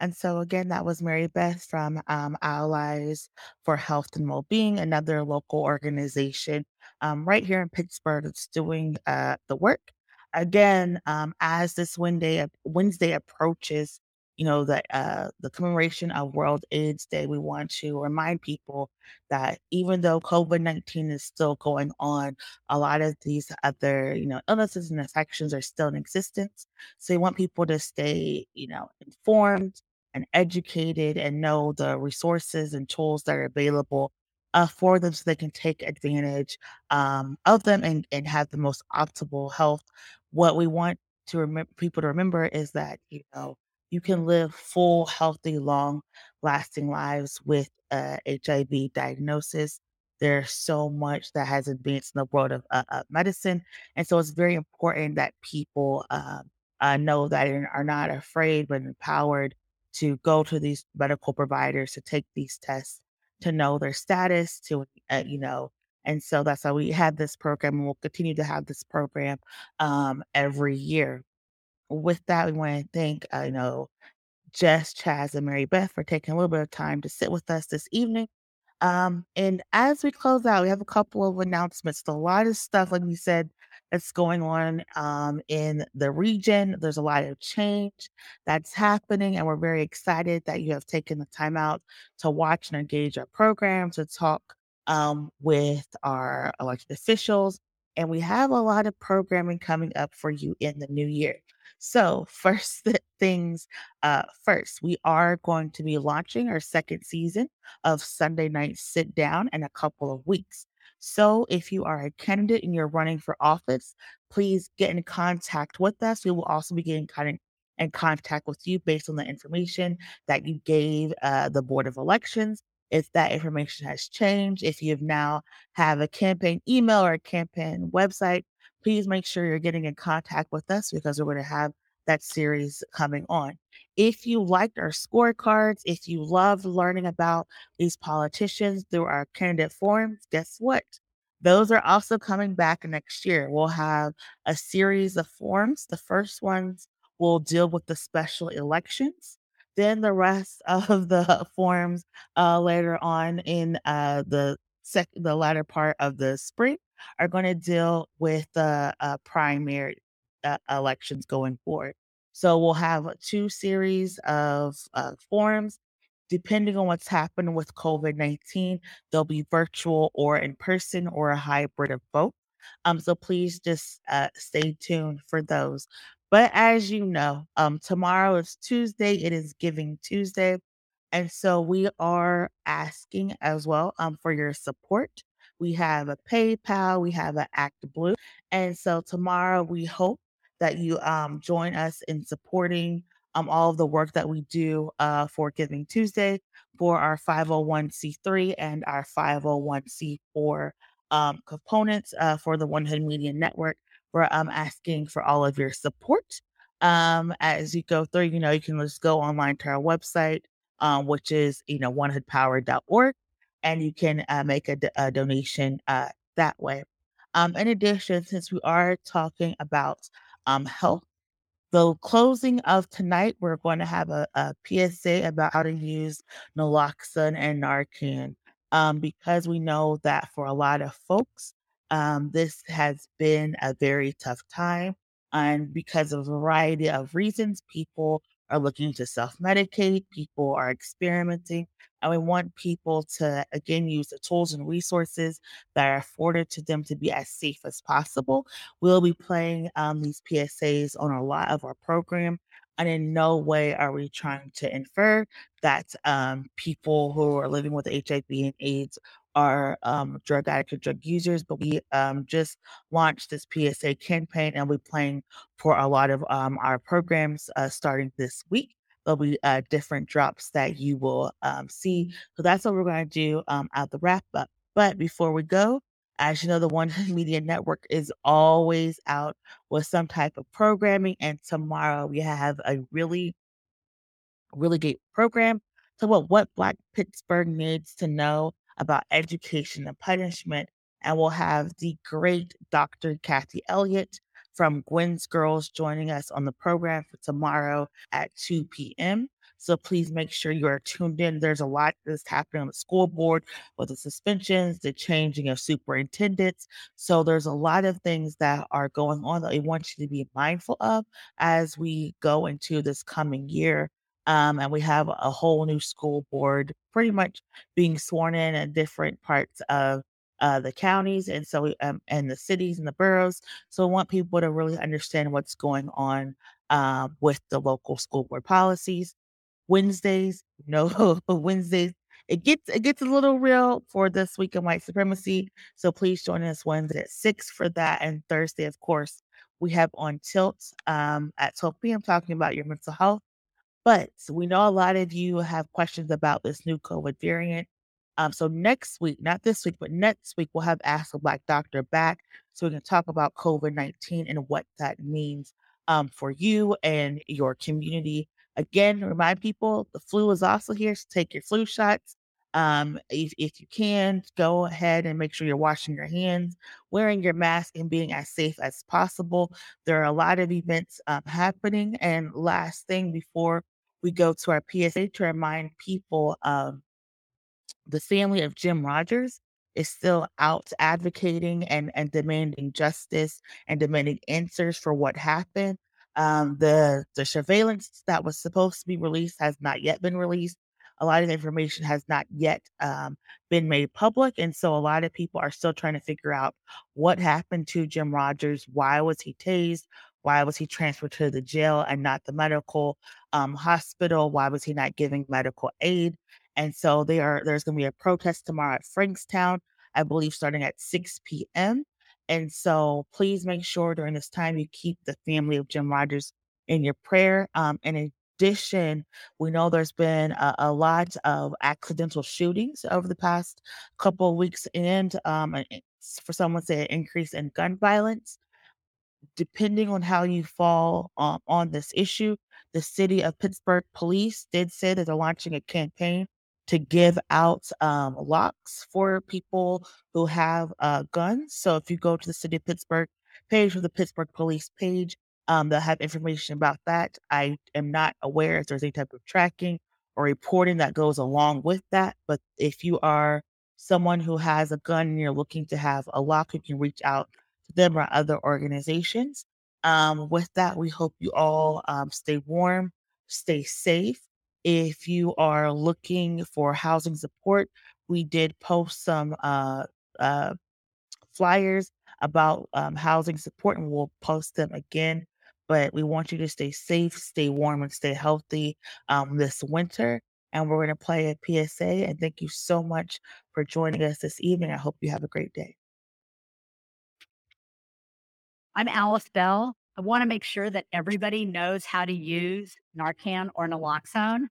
And so again, that was Mary Beth from um, Allies for Health and Wellbeing, another local organization um, right here in Pittsburgh that's doing uh, the work. Again, um, as this Wednesday Wednesday approaches, you know the uh, the commemoration of World AIDS Day, we want to remind people that even though COVID nineteen is still going on, a lot of these other you know illnesses and infections are still in existence. So we want people to stay you know informed and educated and know the resources and tools that are available uh, for them so they can take advantage um, of them and, and have the most optimal health. What we want to remember people to remember is that, you know, you can live full, healthy, long lasting lives with uh, HIV diagnosis. There's so much that has advanced in the world of uh, uh, medicine. And so it's very important that people um, uh, know that and are not afraid but empowered to go to these medical providers to take these tests to know their status to uh, you know and so that's why we had this program and we'll continue to have this program um, every year with that we want to thank you know jess chaz and mary beth for taking a little bit of time to sit with us this evening um, and as we close out, we have a couple of announcements. A lot of stuff, like we said, that's going on um, in the region. There's a lot of change that's happening, and we're very excited that you have taken the time out to watch and engage our program, to talk um, with our elected officials. And we have a lot of programming coming up for you in the new year. So, first th- things uh, first, we are going to be launching our second season of Sunday Night Sit Down in a couple of weeks. So, if you are a candidate and you're running for office, please get in contact with us. We will also be getting in contact with you based on the information that you gave uh, the Board of Elections. If that information has changed, if you now have a campaign email or a campaign website, please make sure you're getting in contact with us because we're going to have that series coming on. If you liked our scorecards, if you love learning about these politicians through our candidate forums, guess what? Those are also coming back next year. We'll have a series of forums. The first ones will deal with the special elections. Then the rest of the forums uh, later on in uh, the sec- the latter part of the spring are going to deal with the uh, primary uh, elections going forward. So we'll have two series of uh, forums. Depending on what's happening with COVID 19, they'll be virtual or in person or a hybrid of both. Um, so please just uh, stay tuned for those. But as you know, um, tomorrow is Tuesday. It is Giving Tuesday. And so we are asking as well um, for your support. We have a PayPal, we have an Act Blue. And so tomorrow we hope that you um, join us in supporting um, all of the work that we do uh, for Giving Tuesday for our 501c3 and our 501c4 um, components uh, for the One Hood Media Network. We're um, asking for all of your support. Um, as you go through, you know, you can just go online to our website, um, which is, you know, onehoodpower.org, and you can uh, make a donation uh, that way. Um, in addition, since we are talking about um, health, the closing of tonight, we're going to have a, a PSA about how to use naloxone and Narcan um, because we know that for a lot of folks, um, this has been a very tough time. And because of a variety of reasons, people are looking to self medicate, people are experimenting. And we want people to, again, use the tools and resources that are afforded to them to be as safe as possible. We'll be playing um, these PSAs on a lot of our program. And in no way are we trying to infer that um, people who are living with HIV and AIDS are um, drug addicts or drug users, but we um, just launched this PSA campaign and we're playing for a lot of um, our programs uh, starting this week. There'll be uh, different drops that you will um, see. So that's what we're going to do um, at the wrap up. But before we go, As you know, the One Media Network is always out with some type of programming. And tomorrow we have a really, really great program to what what Black Pittsburgh needs to know about education and punishment. And we'll have the great Dr. Kathi Elliott from Gwen's Girls joining us on the program for tomorrow at 2 p.m. So please make sure you are tuned in. There's a lot that's happening on the school board with the suspensions, the changing of superintendents. So there's a lot of things that are going on that we want you to be mindful of as we go into this coming year. Um, and we have a whole new school board pretty much being sworn in in different parts of uh, the counties and so um, and the cities and the boroughs. So I want people to really understand what's going on uh, with the local school board policies. Wednesdays, no Wednesdays. It gets it gets a little real for this week in white supremacy. So please join us Wednesday at six for that, and Thursday, of course, we have on Tilt um, at 12 p.m. talking about your mental health. But we know a lot of you have questions about this new COVID variant. Um, so next week, not this week, but next week, we'll have Ask a Black Doctor back so we can talk about COVID 19 and what that means um, for you and your community. Again, remind people the flu is also here, so take your flu shots. Um, if, if you can, go ahead and make sure you're washing your hands, wearing your mask, and being as safe as possible. There are a lot of events um, happening. And last thing before we go to our PSA to remind people um, the family of Jim Rogers is still out advocating and, and demanding justice and demanding answers for what happened. Um, the the surveillance that was supposed to be released has not yet been released. A lot of the information has not yet um, been made public, and so a lot of people are still trying to figure out what happened to Jim Rogers. Why was he tased? Why was he transferred to the jail and not the medical um, hospital? Why was he not giving medical aid? And so they are there's going to be a protest tomorrow at Frankstown, I believe, starting at 6 p.m. And so please make sure during this time you keep the family of Jim Rogers in your prayer. Um, in addition, we know there's been a, a, lot of accidental shootings over the past couple of weeks, and um, for someone say an increase in gun violence. Depending on how you fall um, on this issue, the city of Pittsburgh police did say that they're launching a campaign to give out um, locks for people who have uh, guns. So if you go to the City of Pittsburgh page or the Pittsburgh Police page, um, they'll have information about that. I am not aware if there's any type of tracking or reporting that goes along with that. But if you are someone who has a gun and you're looking to have a lock, you can reach out them or other organizations. Um, with that, we hope you all um, stay warm, stay safe, if you are looking for housing support, we did post some uh, uh, flyers about um, housing support and we'll post them again. But we want you to stay safe, stay warm, and stay healthy um, this winter. And we're going to play a PSA. And thank you so much for joining us this evening. I hope you have a great day. I'm Alice Bell. I want to make sure that everybody knows how to use Narcan or naloxone.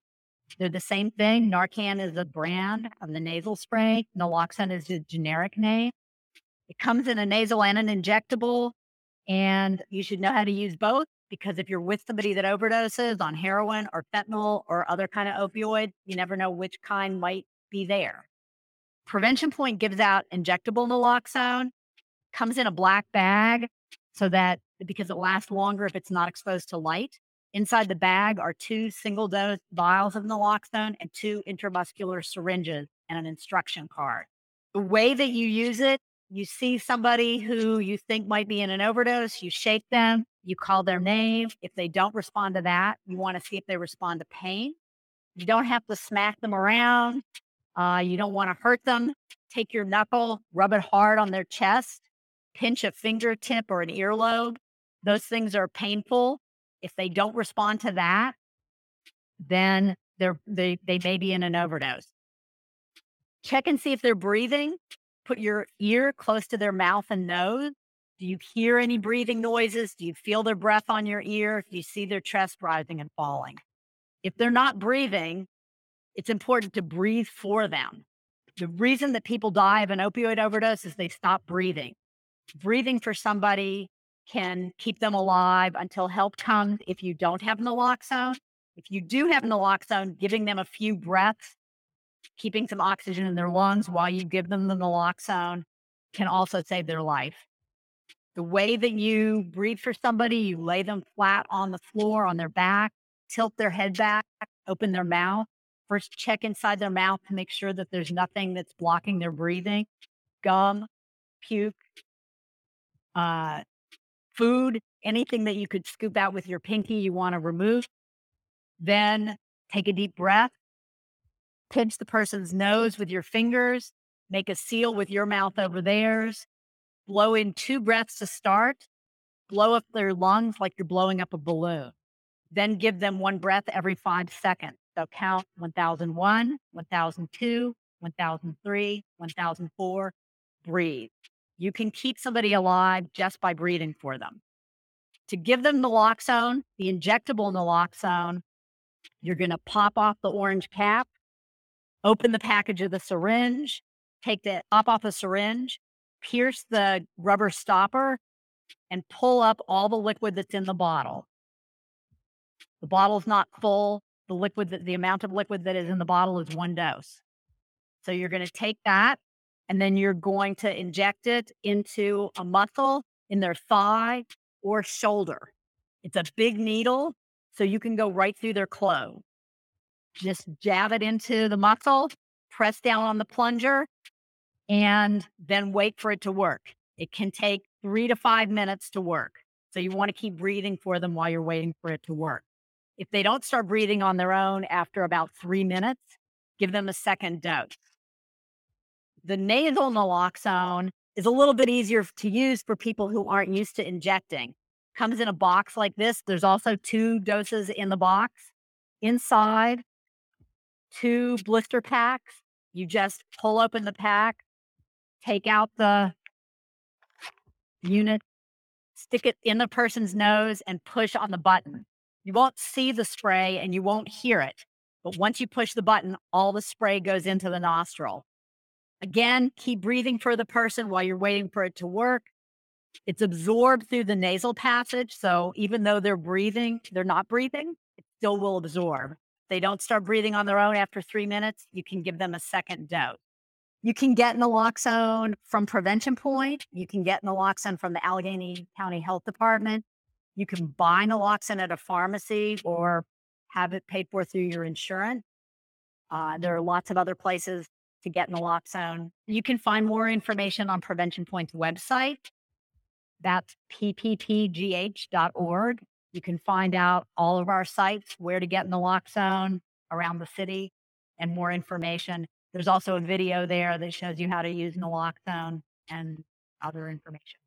They're the same thing. Narcan is the brand of the nasal spray. Naloxone is a generic name. It comes in a nasal and an injectable, and you should know how to use both because if you're with somebody that overdoses on heroin or fentanyl or other kind of opioid, you never know which kind might be there. Prevention Point gives out injectable naloxone, comes in a black bag so that because it lasts longer if it's not exposed to light. Inside the bag are two single dose vials of naloxone and two intramuscular syringes and an instruction card. The way that you use it, you see somebody who you think might be in an overdose, you shake them, you call their name. If they don't respond to that, you want to see if they respond to pain. You don't have to smack them around. Uh, you don't want to hurt them. Take your knuckle, rub it hard on their chest, pinch a fingertip or an earlobe. Those things are painful. If they don't respond to that, then they're, they, they may be in an overdose. Check and see if they're breathing. Put your ear close to their mouth and nose. Do you hear any breathing noises? Do you feel their breath on your ear? Do you see their chest rising and falling? If they're not breathing, it's important to breathe for them. The reason that people die of an opioid overdose is they stop breathing. Breathing for somebody can keep them alive until help comes if you don't have naloxone. If you do have naloxone, giving them a few breaths, keeping some oxygen in their lungs while you give them the naloxone can also save their life. The way that you breathe for somebody, you lay them flat on the floor on their back, tilt their head back, open their mouth. First, check inside their mouth to make sure that there's nothing that's blocking their breathing gum, puke, uh, food, anything that you could scoop out with your pinky you want to remove. Then take a deep breath, pinch the person's nose with your fingers, make a seal with your mouth over theirs, blow in two breaths to start, blow up their lungs like you're blowing up a balloon. Then give them one breath every five seconds. So count 1001, 1002, 1003, 1004, breathe. You can keep somebody alive just by breathing for them. To give them naloxone, the injectable naloxone, you're going to pop off the orange cap, open the package of the syringe, take the top off the syringe, pierce the rubber stopper, and pull up all the liquid that's in the bottle. The bottle's not full. The liquid, that, the amount of liquid that is in the bottle is one dose. So you're going to take that and then you're going to inject it into a muscle in their thigh or shoulder. It's a big needle, so you can go right through their clothes. Just jab it into the muscle, press down on the plunger, and then wait for it to work. It can take three to five minutes to work. So you want to keep breathing for them while you're waiting for it to work. If they don't start breathing on their own after about three minutes, give them a second dose. The nasal naloxone is a little bit easier to use for people who aren't used to injecting. Comes in a box like this. There's also two doses in the box. Inside, two blister packs. You just pull open the pack, take out the unit, stick it in the person's nose, and push on the button. You won't see the spray and you won't hear it. But once you push the button, all the spray goes into the nostril. Again, keep breathing for the person while you're waiting for it to work. It's absorbed through the nasal passage. So even though they're breathing, they're not breathing, it still will absorb. If they don't start breathing on their own after three minutes, you can give them a second dose. You can get naloxone from Prevention Point. You can get naloxone from the Allegheny County Health Department. You can buy naloxone at a pharmacy or have it paid for through your insurance. Uh, there are lots of other places to get naloxone. You can find more information on Prevention Point's website. That's pppgh.org. You can find out all of our sites, where to get naloxone around the city, and more information. There's also a video there that shows you how to use naloxone and other information.